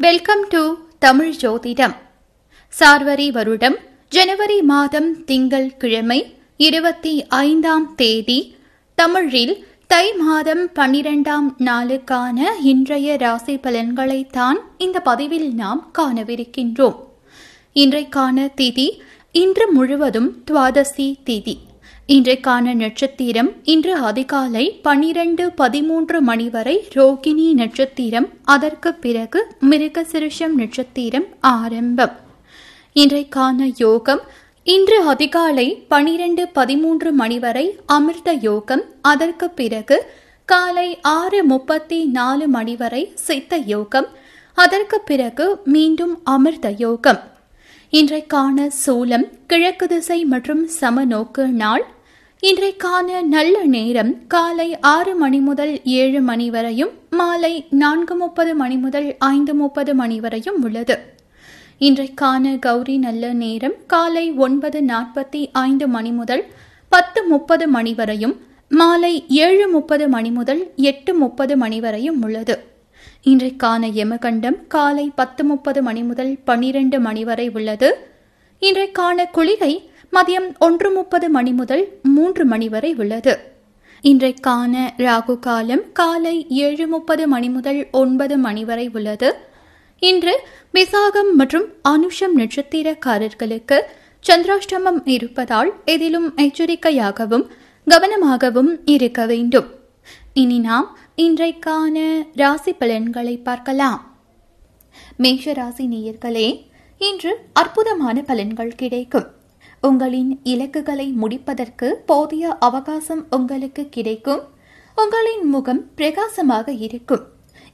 Welcome to Tamil ஜோதிடம் சார்வரி வருடம் ஜனவரி மாதம் திங்கள் கிழமை இருபத்தி ஐந்தாம் தேதி தமிழில் தை மாதம் பன்னிரெண்டாம் நாளுக்கான இன்றைய ராசி பலன்களைத்தான் இந்த பதிவில் நாம் காணவிருக்கின்றோம். இன்றைக்கான திதி இன்று முழுவதும் துவாதசி திதி. இன்றைக்கான நட்சத்திரம் இன்று அதிகாலை பனிரெண்டு பதிமூன்று மணி வரை ரோகிணி நட்சத்திரம். அதற்கு பிறகு மிருகசிருஷம் நட்சத்திரம் ஆரம்பம். இன்றைக்கான யோகம் இன்று அதிகாலை பனிரெண்டு பதிமூன்று மணி வரை அமிர்த யோகம். அதற்கு பிறகு காலை ஆறு முப்பத்தி நாலு மணி வரை சித்த யோகம். அதற்கு பிறகு மீண்டும் அமிர்த யோகம். இன்றைக்கான சூலம் கிழக்கு திசை மற்றும் சமநோக்கு நாள் இன்றைக்கான நல்ல நேரம் காலை ஆறு மணி முதல் ஏழு மணி வரையும் மாலை நான்கு முப்பது மணி முதல் ஐந்து முப்பது மணி வரையும் உள்ளது. இன்றைக்கான கௌரி நல்ல நேரம் காலை ஒன்பது நாற்பத்தி ஐந்து மணி முதல் பத்து முப்பது மணி வரையும் மாலை ஏழு முப்பது மணி முதல் எட்டு முப்பது மணி வரையும் உள்ளது. இன்றைக்கான யமகண்டம் காலை பத்து முப்பது மணி முதல் பன்னிரண்டு மணி வரை உள்ளது. இன்றைக்கான குளிகை மதியம் ஒன்று முப்பது மணி முதல் மூன்று மணி வரை உள்ளது. இன்றைக்கான ராகு காலம் காலை ஏழு முப்பது மணி முதல் ஒன்பது மணி வரை உள்ளது. இன்று விசாகம் மற்றும் அனுஷம் நட்சத்திரக்காரர்களுக்கு சந்திராஷ்டமம் இருப்பதால் எதிலும் எச்சரிக்கையாகவும் கவனமாகவும் இருக்க வேண்டும். இனி நாம் இன்றைக்கான ராசி பலன்களை பார்க்கலாம். மேஷ ராசி நேயர்களே இன்று அற்புதமான பலன்கள் கிடைக்கும். உங்களின் இலக்குகளை முடிப்பதற்கு போதிய அவகாசம் உங்களுக்கு கிடைக்கும். உங்களின் முகம் பிரகாசமாக இருக்கும்.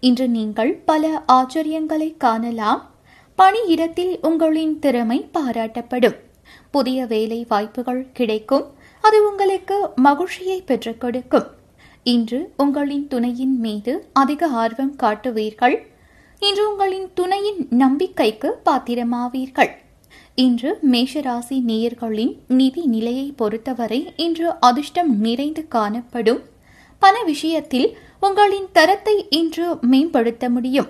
இன்று நீங்கள் பல ஆச்சரியங்களை காணலாம். பணியிடத்தில் உங்களின் திறமை பாராட்டப்படும். புதிய வேலை வாய்ப்புகள் கிடைக்கும். அது உங்களுக்கு மகிழ்ச்சியை பெற்றுக் கொடுக்கும். இன்று உங்களின் துணையின் மீது அதிக ஆர்வம் காட்டுவீர்கள். இன்று உங்களின் துணையின் நம்பிக்கைக்கு பாத்திரமாவீர்கள். இன்று மேஷராசி நேயர்களின் நிதி நிலையை பொறுத்தவரை இன்று அதிர்ஷ்டம் நிறைந்து காணப்படும். பண விஷயத்தில் உங்களின் தரத்தை இன்று மேம்படுத்த முடியும்.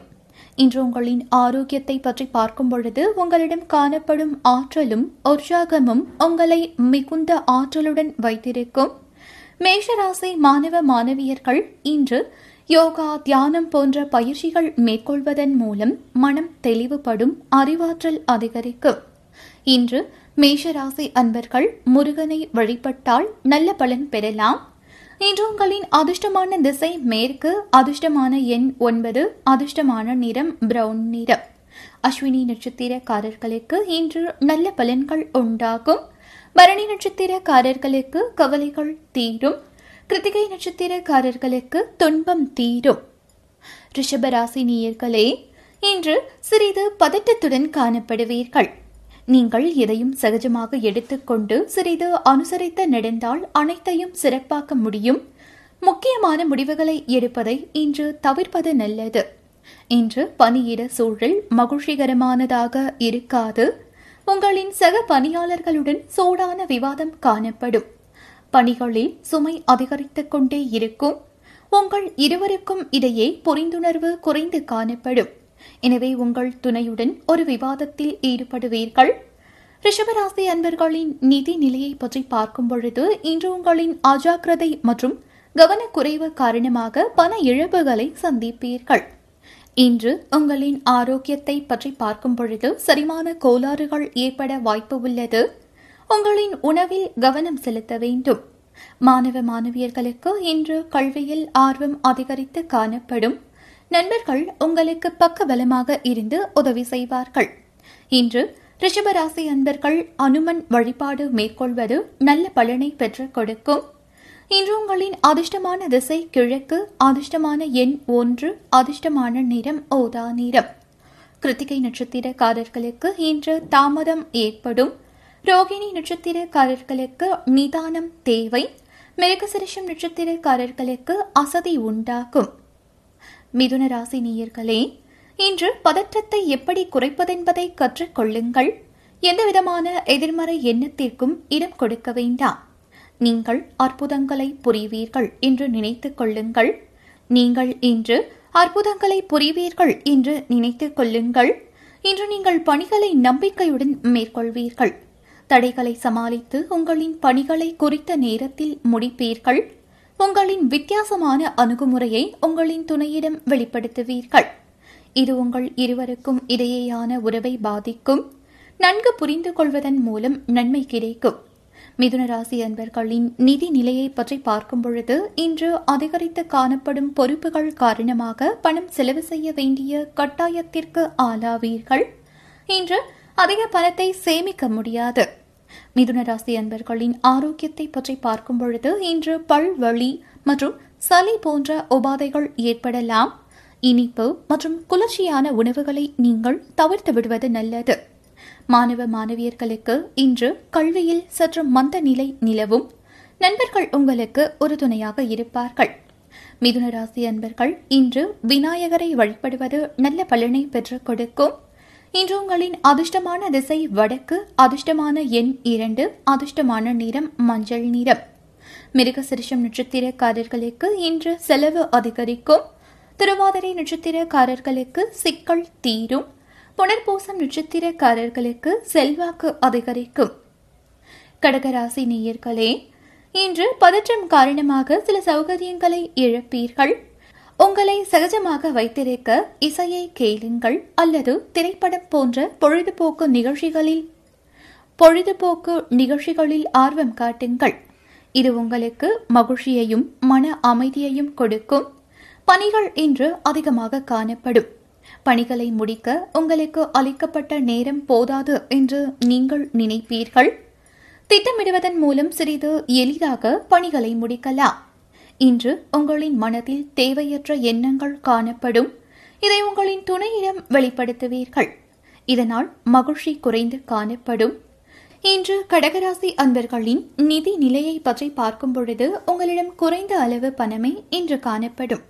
இன்று உங்களின் ஆரோக்கியத்தை பற்றி பார்க்கும் பொழுது உங்களிடம் காணப்படும் ஆற்றலும் உற்சாகமும் உங்களை மிகுந்த ஆற்றலுடன் வைத்திருக்கும். மேஷராசி மாணவ மாணவியர்கள் இன்று யோகா தியானம் போன்ற பயிற்சிகள் மேற்கொள்வதன் மூலம் மனம் தெளிவுபடும் அறிவாற்றல் அதிகரிக்கும். இன்று மேஷராசி அன்பர்கள் முருகனை வழிபட்டால் நல்ல பலன் பெறலாம். இன்று உங்களின் அதிர்ஷ்டமான திசை மேற்கு அதிர்ஷ்டமான எண் ஒன்பது அதிர்ஷ்டமான நிறம் பிரவுன் நிறம். அஸ்வினி நட்சத்திரக்காரர்களுக்கு இன்று நல்ல பலன்கள் உண்டாகும். பரணி நட்சத்திரக்காரர்களுக்கு கவலைகள் தீரும். கிருத்திகை நட்சத்திரக்காரர்களுக்கு துன்பம் தீரும். ரிஷபராசி நேயர்களே இன்று சிறிது பதட்டத்துடன் காணப்படுவீர்கள். நீங்கள் எதையும் சகஜமாக எடுத்துக்கொண்டு சிறிது அனுசரித்து நடந்தால் அனைத்தையும் சிறப்பாக்க முடியும். முக்கியமான முடிவுகளை எடுப்பதை இன்று தவிர்ப்பது நல்லது. இன்று பணியிட சூழல் மகிழ்ச்சிகரமானதாக இருக்காது. உங்களின் சக பணியாளர்களுடன் சூடான விவாதம் காணப்படும். பணிகளில் சுமை அதிகரித்துக் கொண்டே இருக்கும். உங்கள் இருவருக்கும் இடையே புரிந்துணர்வு குறைந்து காணப்படும். எனவே உங்கள் துணையுடன் ஒரு விவாதத்தில் ஈடுபடுவீர்கள். ரிஷபராசி அன்பர்களின் நிதி நிலையை பற்றி பார்க்கும் பொழுது இன்று உங்களின் அஜாக்கிரதை மற்றும் கவனக்குறைவு காரணமாக பண இழப்புகளை சந்திப்பீர்கள். இன்று உங்களின் ஆரோக்கியத்தை பற்றி பார்க்கும் பொழுது சரிமான கோளாறுகள் ஏற்பட வாய்ப்பு உள்ளது. உங்களின் உணவில் கவனம் செலுத்த வேண்டும். மாணவ மாணவியர்களுக்கு இன்று கல்வியில் ஆர்வம் அதிகரித்து காணப்படும். நண்பர்கள் உங்களுக்கு பக்கபலமாக இருந்து உதவி செய்வார்கள். இன்று ரிஷபராசி அன்பர்கள் அனுமன் வழிபாடு மேற்கொள்வது நல்ல பலனை பெற்றுக் கொடுக்கும். இன்று உங்களின் அதிர்ஷ்டமான திசை கிழக்கு அதிர்ஷ்டமான எண் ஒன்று அதிர்ஷ்டமான நிறம் ஓதா நிறம். கிருத்திகை நட்சத்திரக்காரர்களுக்கு இன்று தாமதம் ஏற்படும். ரோகிணி நட்சத்திரக்காரர்களுக்கு நிதானம் தேவை. மிருகசிரிஷம் நட்சத்திரக்காரர்களுக்கு அசதி உண்டாகும். மிதுன ராசி நேயர்களே இன்று பதற்றத்தை எப்படி குறைப்பதென்பதை கற்றுக்கொள்ளுங்கள் எந்தவிதமான எதிர்மறை எண்ணத்திற்கும் இடம் கொடுக்க வேண்டாம். நீங்கள் அற்புதங்களை புரிவீர்கள் என்று நினைத்துக் கொள்ளுங்கள். நீங்கள் இன்று அற்புதங்களை புரிவீர்கள் என்று நினைத்துக் கொள்ளுங்கள். இன்று நீங்கள் பணிகளை நம்பிக்கையுடன் மேற்கொள்வீர்கள். தடைகளை சமாளித்து உங்களின் பணிகளை குறித்த நேரத்தில் முடிப்பீர்கள். உங்களின் வித்தியாசமான அணுகுமுறையை உங்களின் துணையிடம் வெளிப்படுத்துவீர்கள். இது உங்கள் இருவருக்கும் இடையேயான உறவை பாதிக்கும் நன்கு புரிந்து கொள்வதன் மூலம் நன்மை கிடைக்கும். மிதுனராசி அன்பர்களின் நிதி நிலையை பற்றி பார்க்கும் பொழுது இன்று அதிகரித்து காணப்படும் பொறுப்புகள் காரணமாக பணம் செலவு செய்ய வேண்டிய கட்டாயத்திற்கு ஆளாவீர்கள். இன்று அதிக பணத்தை சேமிக்க முடியாது. மிதுன ராசி அன்பர்களின் ஆரோக்கியத்தை பற்றி பார்க்கும் பொழுது இன்று பல்வழி மற்றும் சளி போன்ற உபாதைகள் ஏற்படலாம். இனிப்பு மற்றும் குளிர்ச்சியான உணவுகளை நீங்கள் தவிர்த்து விடுவது நல்லது. மாணவ மாணவியர்களுக்கு இன்று கல்வியில் சற்று மந்த நிலை நிலவும். நண்பர்கள் உங்களுக்கு உறுதுணையாக இருப்பார்கள். மிதுன ராசி அன்பர்கள் இன்று விநாயகரை வழிபடுவது நல்ல பலனை பெற்றுக் கொடுக்கும். இன்று உங்களின் அதிர்ஷ்டமான திசை வடக்கு அதிர்ஷ்டமான எண் இரண்டு அதிர்ஷ்டமான நிறம் மஞ்சள் நிறம். மிருகசிரிஷம் நட்சத்திரக்காரர்களுக்கு இன்று செலவு அதிகரிக்கும். திருவாதிரை நட்சத்திரக்காரர்களுக்கு சிக்கல் தீரும். புனர்பூசம் நட்சத்திரக்காரர்களுக்கு செல்வாக்கு அதிகரிக்கும். கடகராசி நேயர்களே இன்று பதற்றம் காரணமாக சில சௌகரியங்களை இழப்பீர்கள். உங்களை சகஜமாக வைத்திருக்க இசையை கேளுங்கள் அல்லது திரைப்படம் போன்ற பொழுதுபோக்கு நிகழ்ச்சிகளில் பொழுதுபோக்கு நிகழ்ச்சிகளில் ஆர்வம் காட்டுங்கள். இது உங்களுக்கு மகிழ்ச்சியையும் மன அமைதியையும் கொடுக்கும். பணிகள் இன்று அதிகமாக காணப்படும். பணிகளை முடிக்க உங்களுக்கு அளிக்கப்பட்ட நேரம் போதாது என்று நீங்கள் நினைப்பீர்கள். திட்டமிடுவதன் மூலம் சிறிது எளிதாக பணிகளை முடிக்கலாம். இன்று உங்களின் மனதில் தேவையற்ற எண்ணங்கள் காணப்படும். இதை உங்களின் துணையிடம் வெளிப்படுத்துவீர்கள். இதனால் மகிழ்ச்சி குறைந்து காணப்படும். இன்று கடகராசி அன்பர்களின் நிதி நிலையை பற்றி பார்க்கும் பொழுது உங்களிடம் குறைந்த அளவு பணமே இன்று காணப்படும்.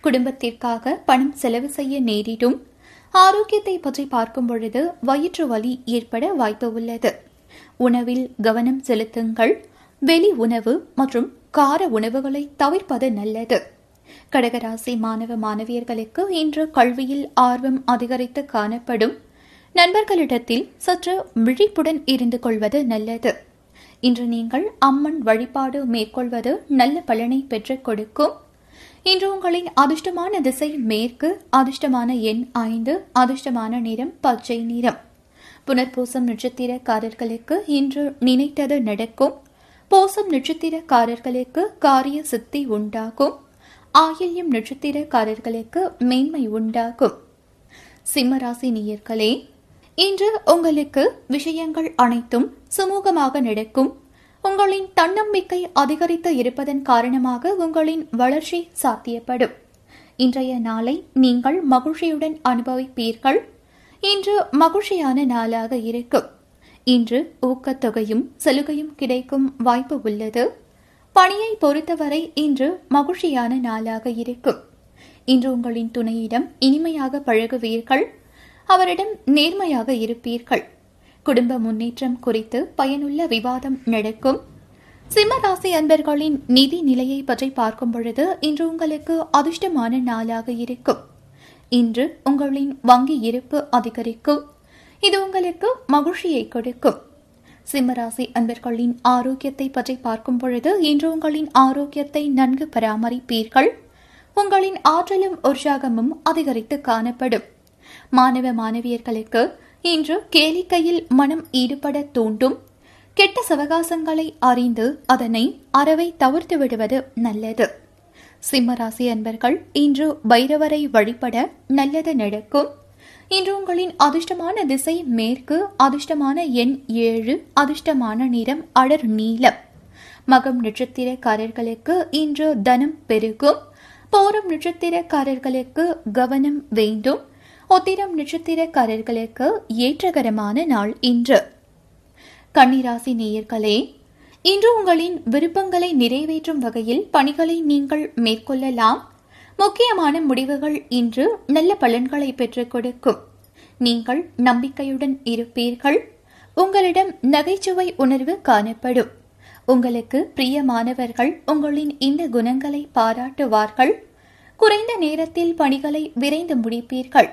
குடும்பத்திற்காக பணம் செலவு செய்ய நேரிடும். ஆரோக்கியத்தை பற்றி பார்க்கும் பொழுது வயிற்று வலி ஏற்பட வாய்ப்பு உள்ளது. உணவில் கவனம் செலுத்துங்கள். வெளி உணவு மற்றும் கார உணவுகளை தவிர்ப்பது நல்லது. கடகராசி மாணவ மாணவியர்களுக்கு இன்று கல்வியில் ஆர்வம் அதிகரித்து காணப்படும். நண்பர்களிடத்தில் சற்று விழிப்புடன் இருந்து கொள்வது நல்லது. இன்று நீங்கள் அம்மன் வழிபாடு மேற்கொள்வது நல்ல பலனை பெற்றுக் கொடுக்கும். இன்று உங்களின் அதிர்ஷ்டமான திசை மேற்கு அதிர்ஷ்டமான எண் ஐந்து அதிர்ஷ்டமான நிறம் பச்சை நிறம். புனர்பூசம் நட்சத்திரக்காரர்களுக்கு இன்று நினைத்தது நடக்கும். பூசம் நட்சத்திரக்காரர்களுக்கு காரிய சித்தி உண்டாகும். ஆயில்யம் நட்சத்திரக்காரர்களுக்கு மேன்மை உண்டாகும். சிம்மராசி நேயர்களே இன்று உங்களுக்கு விஷயங்கள் அனைத்தும் சுமூகமாக நடக்கும். உங்களின் தன்னம்பிக்கை அதிகரித்து இருப்பதன் காரணமாக உங்களின் வளர்ச்சி சாத்தியப்படும். இன்றைய நாளை நீங்கள் மகிழ்ச்சியுடன் அனுபவிப்பீர்கள். இன்று மகிழ்ச்சியான நாளாக இருக்கும். இன்று ஊக்கத்தொகையும் சலுகையும் கிடைக்கும் வாய்ப்பு உள்ளது. பணியை பொறுத்தவரை இன்று மகிழ்ச்சியான நாளாக இருக்கும். இன்று உங்களின் துணையிடம் இனிமையாக பழகுவீர்கள். அவரிடம் நேர்மையாக இருப்பீர்கள். குடும்ப முன்னேற்றம் குறித்து பயனுள்ள விவாதம் நடக்கும். சிம்மராசி அன்பர்களின் நிதி நிலையை பற்றி பார்க்கும் பொழுது இன்று உங்களுக்கு அதிர்ஷ்டமான நாளாக இருக்கும். இன்று உங்களின் வங்கி இருப்பு அதிகரிக்கும். இது உங்களுக்கு மகிழ்ச்சியை கொடுக்கும். சிம்மராசி அன்பர்களின் ஆரோக்கியத்தை பற்றி பார்க்கும் பொழுது இன்று உங்களின் ஆரோக்கியத்தை நன்கு பராமரிப்பீர்கள். உங்களின் ஆற்றலும் உற்சாகமும் அதிகரித்து காணப்படும். மாணவ மாணவியர்களுக்கு இன்று கேளிக்கையில் மனம் ஈடுபட தூண்டும். கெட்ட சவகாசங்களை அறிந்து அதனை அறவை தவிர்த்து விடுவது நல்லது. சிம்மராசி அன்பர்கள் இன்று பைரவரை வழிபட நல்லது நடக்கும். இன்று உங்களின் அதிர்ஷ்டமான திசை மேற்கு அதிர்ஷ்டமான எண் ஏழு அதிர்ஷ்டமான நிறம் அடர் நீலம். மகம் நட்சத்திரக்காரர்களுக்கு இன்று தனம் பெருகும். போரம் நட்சத்திரக்காரர்களுக்கு கவனம் வேண்டும். உத்திரம் நட்சத்திரக்காரர்களுக்கு ஏற்றகரமான நாள் இன்று. கன்னிராசி நேயர்களே இன்று உங்களின் விருப்பங்களை நிறைவேற்றும் வகையில் பணிகளை நீங்கள் மேற்கொள்ளலாம். முக்கியமான முடிவுகள் இன்று நல்ல பலன்களை பெற்றுக் கொடுக்கும். நீங்கள் நம்பிக்கையுடன் இருப்பீர்கள். உங்களிடம் நகைச்சுவை உணர்வு காணப்படும். உங்களுக்கு பிரியமானவர்கள் உங்களின் இந்த குணங்களை பாராட்டுவார்கள். குறைந்த நேரத்தில் பணிகளை விரைந்து முடிப்பீர்கள்.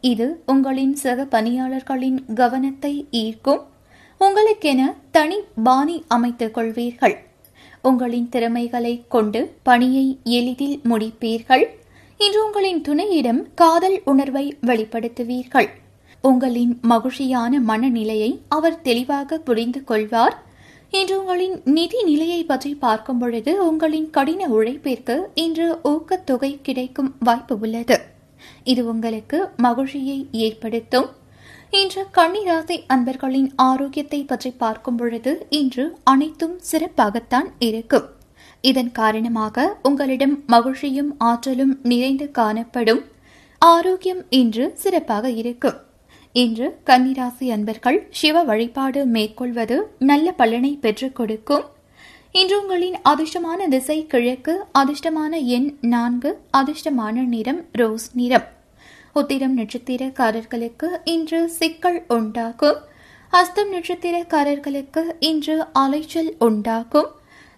இது உங்களின் சக பணியாளர்களின் கவனத்தை ஈர்க்கும். உங்களுக்கென தனி பாணி அமைத்துக் கொள்வீர்கள். உங்களின் திறமைகளை கொண்டு பணியை எளிதில் முடிப்பீர்கள். இன்று உங்களின் துணையிடம் காதல் உணர்வை வெளிப்படுத்துவீர்கள். உங்களின் மகிழ்ச்சியான மனநிலையை அவர் தெளிவாக புரிந்து கொள்வார். இன்று உங்களின் நிதி நிலையை பற்றி பார்க்கும் பொழுது உங்களின் கடின உழைப்பிற்கு இன்று ஊக்கத்தொகை கிடைக்கும் வாய்ப்பு உள்ளது. இது உங்களுக்கு மகிழ்ச்சியை ஏற்படுத்தும். இன்று கன்னிராசி அன்பர்களின் ஆரோக்கியத்தை பற்றி பார்க்கும் பொழுது இன்று அனைத்தும் சிறப்பாகத்தான் இருக்கும். இதன் காரணமாக உங்களிடம் மகிழ்ச்சியும் ஆற்றலும் நிறைந்து காணப்படும். ஆரோக்கியம் இன்று சிறப்பாக இருக்கும். இன்று கன்னிராசி அன்பர்கள் சிவ வழிபாடு மேற்கொள்வது நல்ல பலனை பெற்றுக் கொடுக்கும். இன்று உங்களின் அதிர்ஷ்டமான திசை கிழக்கு அதிர்ஷ்டமான எண் நான்கு அதிர்ஷ்டமான நிறம் ரோஸ் நிறம். உத்திரம் நட்சத்திரக்காரர்களுக்கு இன்று சிக்கல் உண்டாகும். அஸ்தம் நட்சத்திரக்காரர்களுக்கு இன்று அலைச்சல் உண்டாகும்.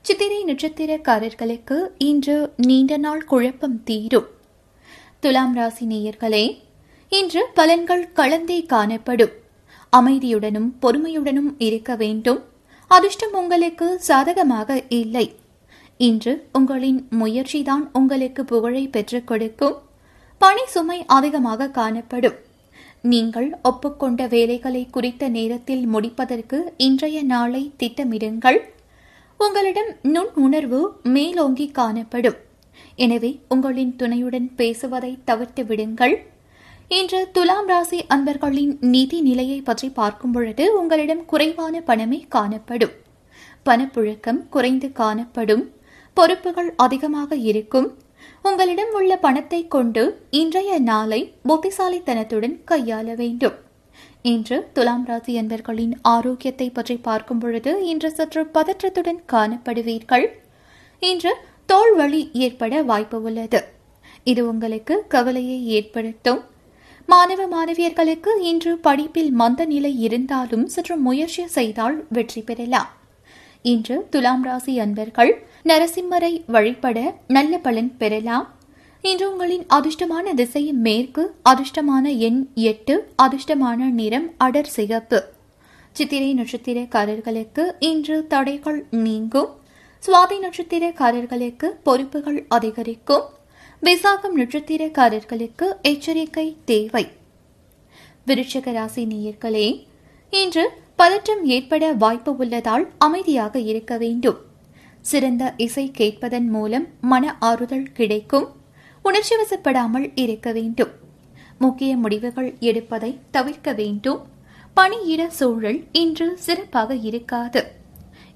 சித்திரை நட்சத்திரக்காரர்களுக்கு இன்று நீண்ட நாள் குழப்பம் தீரும். துலாம் ராசி நேயர்களே இன்று பலன்கள் கலந்தே காணப்படும். அமைதியுடனும் பொறுமையுடனும் இருக்க வேண்டும். அதிர்ஷ்டம் உங்களுக்கு சாதகமாக இல்லை. இன்று உங்களின் முயற்சிதான் உங்களுக்கு புகழை பெற்றுக் கொடுக்கும். பணி சுமை அதிகமாக காணப்படும். நீங்கள் ஒப்புக்கொண்ட வேலைகளை குறித்த நேரத்தில் முடிப்பதற்கு இன்றைய நாளை திட்டமிடுங்கள். உங்களிடம் நுண் உணர்வு மேலோங்கி காணப்படும். எனவே உங்களின் துணையுடன் பேசுவதை தவிர்த்து விடுங்கள். இன்று துலாம் ராசி அன்பர்களின் நிதி நிலையை பற்றி பார்க்கும் பொழுது உங்களிடம் குறைவான பணமே காணப்படும். பணப்புழக்கம் குறைந்து காணப்படும். பொறுப்புகள் அதிகமாக இருக்கும். உங்களிடம் உள்ள பணத்தை கொண்டு இன்றைய நாளை புத்திசாலித்தனத்துடன் கையாள வேண்டும். இன்று துலாம் ராசி அன்பர்களின் ஆரோக்கியத்தை பற்றி பார்க்கும் பொழுது இன்று சற்று பதற்றத்துடன் காணப்படுவீர்கள். இன்று தோல் வழி ஏற்பட வாய்ப்பு உள்ளது. இது உங்களுக்கு கவலையை ஏற்படுத்தும். மாணவ மாணவியர்களுக்கு இன்று படிப்பில் மந்த நிலை இருந்தாலும் சற்று முயற்சி செய்தால் வெற்றி பெறலாம். இன்று துலாம் ராசி அன்பர்கள் நரசிம்மரை வழிபட நல்ல பலன் பெறலாம். இன்று உங்களின் அதிர்ஷ்டமான திசை மேற்கு அதிர்ஷ்டமான எண் எட்டு அதிர்ஷ்டமான நிறம் அடர் சிகப்பு. சித்திரை நட்சத்திரக்காரர்களுக்கு இன்று தடைகள் நீங்கும். சுவாதி நட்சத்திரக்காரர்களுக்கு பொறுப்புகள் அதிகரிக்கும். விசாகம் நட்சத்திரக்காரர்களுக்கு எச்சரிக்கை தேவை. விருட்சக ராசி நேயர்களே இன்று பதற்றம் ஏற்பட வாய்ப்பு உள்ளதால் அமைதியாக இருக்க வேண்டும். சிறந்த இசை கேட்பதன் மூலம் மன ஆறுதல் கிடைக்கும். உணர்ச்சி வசப்படாமல் இருக்க வேண்டும். முக்கிய முடிவுகள் எடுப்பதை தவிர்க்க வேண்டும். பணியிட சூழல் இன்று சிறப்பாக இருக்காது.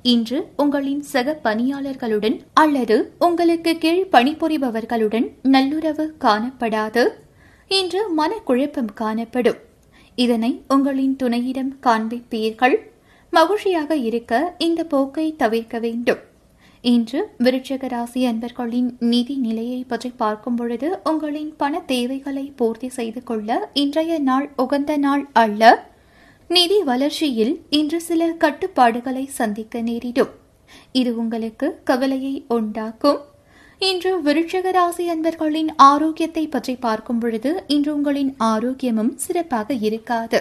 இன்று உங்களின் சக பணியாளர்களுடன் அல்லது உங்களுக்கு கீழ் பணிபுரிபவர்களுடன் நல்லுறவு காணப்படாது. இன்று மனக்குழப்பம் காணப்படும். இதனை உங்களின் துணையிடம் காண்பிப்பீர்கள். மகிழ்ச்சியாக இருக்க இந்த போக்கை தவிர்க்க வேண்டும். இன்று விருட்சக ராசி அன்பர்களின் நிதி நிலையை பற்றி பார்க்கும் பொழுது உங்களின் பண தேவைகளை பூர்த்தி செய்து கொள்ள இன்றைய நாள் உகந்த நாள் அல்ல. நிதி வளர்ச்சியில் இன்று சில கட்டுப்பாடுகளை சந்திக்க நேரிடும். இது உங்களுக்கு கவலையை உண்டாக்கும். இன்று விருட்சக ராசி அன்பர்களின் ஆரோக்கியத்தை பற்றி பார்க்கும் பொழுது இன்று உங்களின் ஆரோக்கியமும் சிறப்பாக இருக்காது.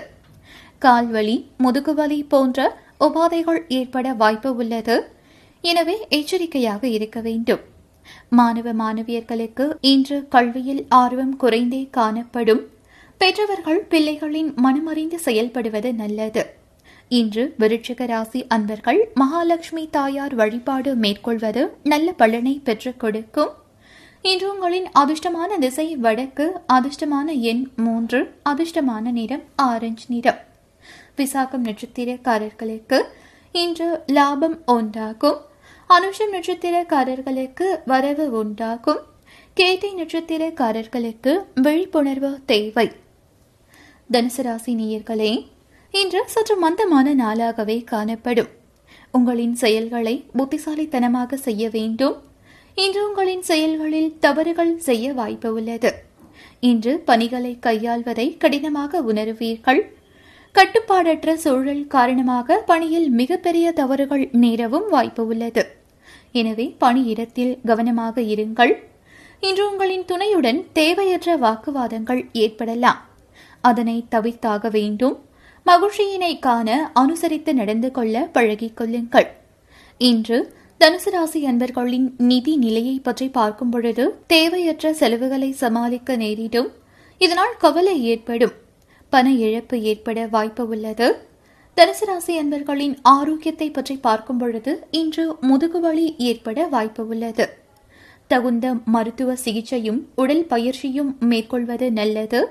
கால்வலி முதுகுவலி போன்ற உபாதைகள் ஏற்பட வாய்ப்பு உள்ளது. எனவே எச்சரிக்கையாக இருக்க வேண்டும். மாணவ மாணவியர்களுக்கு இன்று கல்வியில் ஆர்வம் குறைந்தே காணப்படும். பெற்றவர்கள் பிள்ளைகளின் மனமறிந்து செயல்படுவது நல்லது. இன்று விருட்சிக ராசி அன்பர்கள் மகாலட்சுமி தாயார் வழிபாடு மேற்கொள்வது நல்ல பலனை பெற்றுக் கொடுக்கும். இன்று உங்களின் அதிர்ஷ்டமான திசை வடக்கு அதிர்ஷ்டமான எண் மூன்று அதிர்ஷ்டமான நிறம் ஆரஞ்சு நிறம். விசாகம் நட்சத்திரக்காரர்களுக்கு இன்று லாபம் உண்டாகும். அனுஷம் நட்சத்திரக்காரர்களுக்கு வரவு உண்டாகும். கேட்டை நட்சத்திரக்காரர்களுக்கு விழிப்புணர்வு தேவை. தனுசராசி நேயர்களே இன்று சற்று மந்தமான நாளாகவே காணப்படும். உங்களின் செயல்களை புத்திசாலித்தனமாக செய்ய வேண்டும். இன்று உங்களின் செயல்களில் தவறுகள் செய்ய வாய்ப்பு உள்ளது. இன்று பணிகளை கையாள்வதை கடினமாக உணருவீர்கள். கட்டுப்பாடற்ற சூழல் காரணமாக பணியில் மிகப்பெரிய தவறுகள் நேரவும் வாய்ப்பு உள்ளது. எனவே பணியிடத்தில் கவனமாக இருங்கள். இன்று உங்களின் துணையுடன் தேவையற்ற வாக்குவாதங்கள் ஏற்படலாம். அதனை தவிர்த்தாக வேண்டும். மகிழ்ச்சியினை காண அனுசரித்து நடந்து கொள்ள பழகிக் கொள்ளுங்கள். இன்று தனுசு ராசி அன்பர்களின் நிதி நிலையை பற்றி பார்க்கும் பொழுது தேவையற்ற செலவுகளை சமாளிக்க நேரிடும். இதனால் கவலை ஏற்படும். பண இழப்பு ஏற்பட வாய்ப்பு உள்ளது. தனுசு ராசி அன்பர்களின் ஆரோக்கியத்தை பற்றி பார்க்கும் பொழுது இன்று முதுகுவலி ஏற்பட வாய்ப்பு உள்ளது. தகுந்த மருத்துவ சிகிச்சையும் உடல் பயிற்சியும் மேற்கொள்வது நல்லது.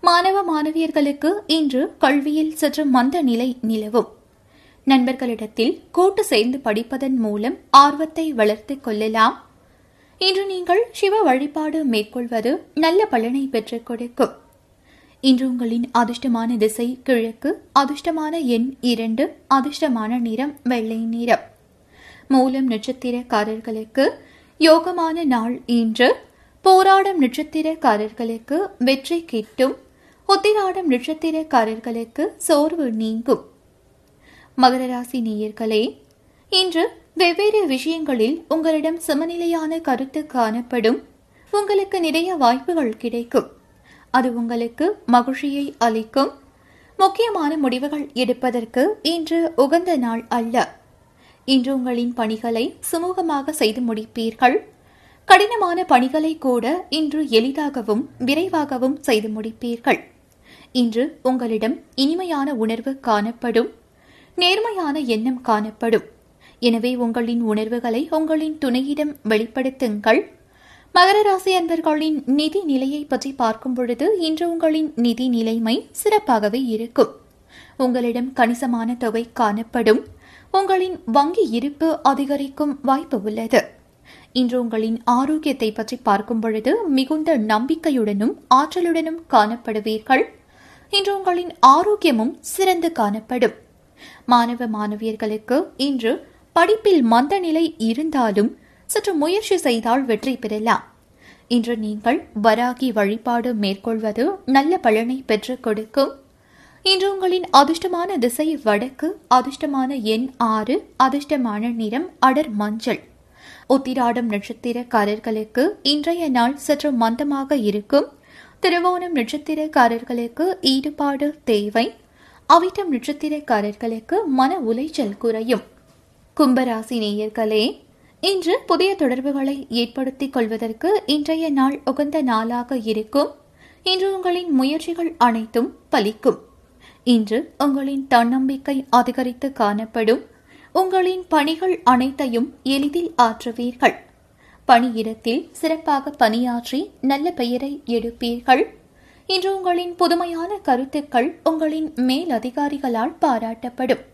மாணவ மாணவியர்களுக்கு இன்று கல்வியில் சற்று மந்த நிலை நிலவும். நண்பர்களிடத்தில் கூட்டு சேர்ந்து படிப்பதன் மூலம் ஆர்வத்தை வளர்த்துக் கொள்ளலாம். இன்று நீங்கள் சிவ வழிபாடு மேற்கொள்வது நல்ல பலனை பெற்றுக் கொடுக்கும். இன்று உங்களின் அதிர்ஷ்டமான திசை கிழக்கு அதிர்ஷ்டமான எண் இரண்டு அதிர்ஷ்டமான நிறம் வெள்ளை நிறம். மூலம் நட்சத்திரக்காரர்களுக்கு யோகமான நாள் இன்று. போராடும் நட்சத்திரக்காரர்களுக்கு வெற்றி கிட்டும். உத்திராடம் நட்சத்திரக்காரர்களுக்கு சோர்வு நீங்கும். மகர ராசி நேயர்களே இன்று வெவ்வேறு விஷயங்களில் உங்களிடம் சமநிலையான கருத்து காணப்படும். உங்களுக்கு நிறைய வாய்ப்புகள் கிடைக்கும். அது உங்களுக்கு மகிழ்ச்சியை அளிக்கும். முக்கியமான முடிவுகள் எடுப்பதற்கு இன்று உகந்த நாள் அல்ல. இன்று உங்களின் பணிகளை சுமூகமாக செய்து முடிப்பீர்கள். கடினமான பணிகளை கூட இன்று எளிதாகவும் விரைவாகவும் செய்து முடிப்பீர்கள். இன்று உங்களிடம் இனிமையான உணர்வு காணப்படும். நேர்மையான எண்ணம் காணப்படும். எனவே உங்களின் உணர்வுகளை உங்களின் துணையிடம் வெளிப்படுத்துங்கள். மகர ராசி அன்பர்களின் நிதி நிலையை பற்றி பார்க்கும் பொழுது இன்று உங்களின் நிதி நிலைமை சிறப்பாகவே இருக்கும். உங்களிடம் கணிசமான தொகை காணப்படும். உங்களின் வங்கி இருப்பு அதிகரிக்கும் வாய்ப்பு உள்ளது. இன்று உங்களின் ஆரோக்கியத்தை பற்றி பார்க்கும் பொழுது மிகுந்த நம்பிக்கையுடனும் ஆற்றலுடனும் காணப்படுவீர்கள். இன்று உங்களின் ஆரோக்கியமும் சிறந்து காணப்படும். மாணவ மாணவியர்களுக்கு இன்று படிப்பில் மந்த நிலை இருந்தாலும் சற்று முயற்சி செய்தால் வெற்றி பெறலாம். இன்று நீங்கள் வராகி வழிபாடு மேற்கொள்வது நல்ல பலனை பெற்றுக் கொடுக்கும். இன்று உங்களின் அதிர்ஷ்டமான திசை வடக்கு அதிர்ஷ்டமான எண் ஆறு அதிர்ஷ்டமான நிறம் அடர் மஞ்சள். உத்திராடம் நட்சத்திரக்காரர்களுக்கு இன்றைய நாள் சற்று மந்தமாக இருக்கும். திருவோணம் நட்சத்திரக்காரர்களுக்கு ஈடுபாடு தேவை. அவிட்டம் நட்சத்திரக்காரர்களுக்கு மன உளைச்சல் குறையும். கும்பராசி நேயர்களே இன்று புதிய தொடர்புகளை ஏற்படுத்திக் கொள்வதற்கு இன்றைய நாள் உகந்த நாளாக இருக்கும். இன்று உங்களின் முயற்சிகள் அனைத்தும் பலிக்கும். இன்று உங்களின் தன்னம்பிக்கை அதிகரித்து காணப்படும். உங்களின் பணிகள் அனைத்தையும் எளிதில் ஆற்றுவீர்கள். பணியிடத்தில் சிறப்பாக பணியாற்றி நல்ல பெயரை எடுப்பீர்கள். இன்று உங்களின் புதுமையான கருத்துக்கள் உங்களின் மேலதிகாரிகளால் பாராட்டப்படும்.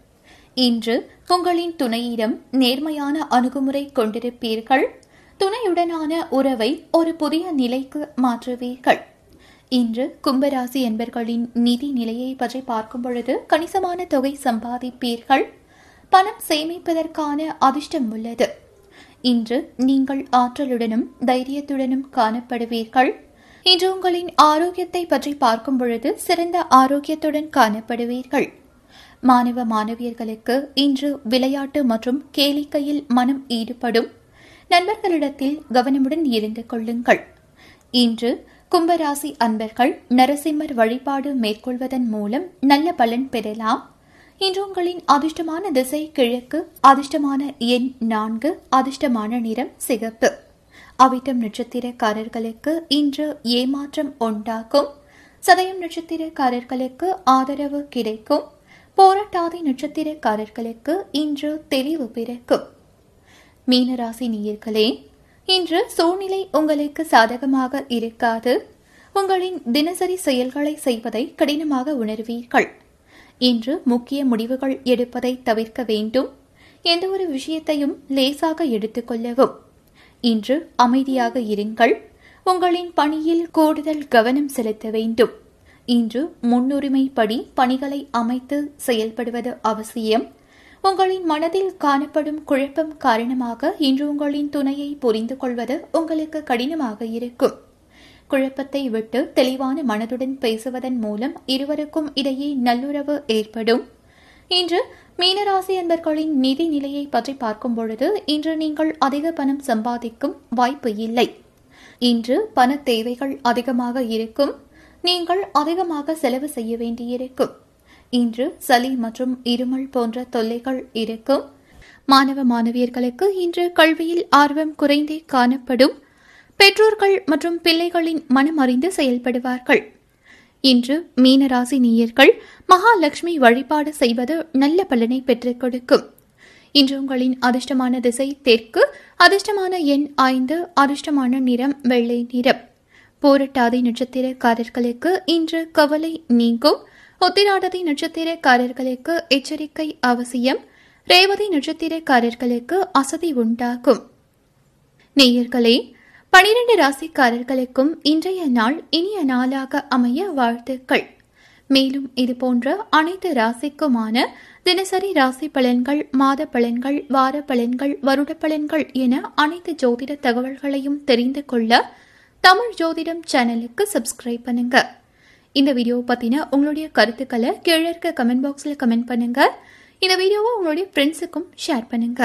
இன்று உங்களின் துணையிடம் நேர்மையான அணுகுமுறை கொண்டிருப்பீர்கள். துணையுடனான உறவை ஒரு புதிய நிலைக்கு மாற்றுவீர்கள். இன்று கும்பராசி என்பர்களின் நிதி நிலையை பற்றி பார்க்கும் பொழுது கணிசமான தொகை சம்பாதிப்பீர்கள். பணம் சேமிப்பதற்கான அதிர்ஷ்டம் உள்ளது. இன்று நீங்கள் ஆற்றலுடனும் தைரியத்துடனும் காணப்படுவீர்கள். இன்று உங்களின் ஆரோக்கியத்தை பற்றி பார்க்கும் பொழுது சிறந்த ஆரோக்கியத்துடன் காணப்படுவீர்கள். மாணவ மாணவியர்களுக்கு இன்று விளையாட்டு மற்றும் கேளிக்கையில் மனம் ஈடுபடும் நண்பர்களிடத்தில் கவனமுடன் இருந்து கொள்ளுங்கள். இன்று கும்பராசி அன்பர்கள் நரசிம்மர் வழிபாடு மேற்கொள்வதன் மூலம் நல்ல பலன் பெறலாம். இன்று உங்களின் அதிர்ஷ்டமான திசை கிழக்கு அதிர்ஷ்டமான எண் நான்கு அதிர்ஷ்டமான நிறம் சிகப்பு. அவிட்டம் நட்சத்திரக்காரர்களுக்கு இன்று ஏமாற்றம் உண்டாகும். சதயம் நட்சத்திரக்காரர்களுக்கு ஆதரவு கிடைக்கும். போராட்டாதி நட்சத்திரக்காரர்களுக்கு இன்று தெளிவு பிறக்கும். மீனராசி நேயர்களே இன்று சூழ்நிலை உங்களுக்கு சாதகமாக இருக்காது. உங்களின் தினசரி செயல்களை செய்வதை கடினமாக உணர்வீர்கள். இன்று முக்கிய முடிவுகள் எடுப்பதை தவிர்க்க வேண்டும். எந்தவொரு விஷயத்தையும் லேசாக எடுத்துக்கொள்ளவும் இன்று அமைதியாக இருங்கள். உங்களின் பணியில் கூடுதல் கவனம் செலுத்த வேண்டும். இன்று முன்னுரிமைப்படி பணிகளை அமைத்து செயல்படுவது அவசியம். உங்களின் மனதில் காணப்படும் குழப்பம் காரணமாக இன்று உங்களின் துணையை புரிந்து கொள்வது உங்களுக்கு கடினமாக இருக்கும். குழப்பத்தை விட்டு தெளிவான மனதுடன் பேசுவதன் மூலம் இருவருக்கும் இடையே நல்லுறவு ஏற்படும். இன்று மீனராசி அன்பர்களின் நிதி நிலையை பற்றி பார்க்கும் பொழுது இன்று நீங்கள் அதிக பணம் சம்பாதிக்கும் வாய்ப்பு இல்லை. இன்று பண தேவைகள் அதிகமாக இருக்கும். நீங்கள் அதிகமாக செலவு செய்ய வேண்டியிருக்கும். இன்று சளி மற்றும் இருமல் போன்ற தொல்லைகள் இருக்கும். மாணவ மாணவியர்களுக்கு இன்று கல்வியில் ஆர்வம் குறைந்தே காணப்படும். பெற்றோர்கள் மற்றும் பிள்ளைகளின் மனம் அறிந்து செயல்படுவார்கள். இன்று மீனராசி நேயர்கள் மகாலட்சுமி வழிபாடு செய்வது நல்ல பலனை பெற்றுக் கொடுக்கும். இன்று உங்களின் அதிர்ஷ்டமான திசை தெற்கு அதிர்ஷ்டமான எண் ஐந்து அதிர்ஷ்டமான நிறம் வெள்ளை நிறம். போரட்டாதி நட்சத்திரக்காரர்களுக்கு இன்று கவலை நீங்கும். உத்திராடதி நட்சத்திரக்காரர்களுக்கு எச்சரிக்கை அவசியம். ரேவதி நட்சத்திரக்காரர்களுக்கு அசதி உண்டாகும். நேயர்களே பனிரெண்டு ராசிக்காரர்களுக்கும் இன்றைய நாள் இனிய நாளாக அமைய வாழ்த்துக்கள். மேலும் இது போன்ற அனைத்து ராசிக்குமான தினசரி ராசி பலன்கள் மாத பலன்கள் வார பலன்கள் வருட பலன்கள் என அனைத்து ஜோதிட தகவல்களையும் தெரிந்து கொள்ள தமிழ் ஜோதிடம் சேனலுக்கு சப்ஸ்கிரைப் பண்ணுங்க. இந்த வீடியோவை பத்தின உங்களுடைய கருத்துக்களை கீழே இருக்க கமெண்ட் பாக்ஸில் கமெண்ட் பண்ணுங்க. இந்த வீடியோவை உங்களுடைய ஃப்ரெண்ட்ஸுக்கும் ஷேர் பண்ணுங்க.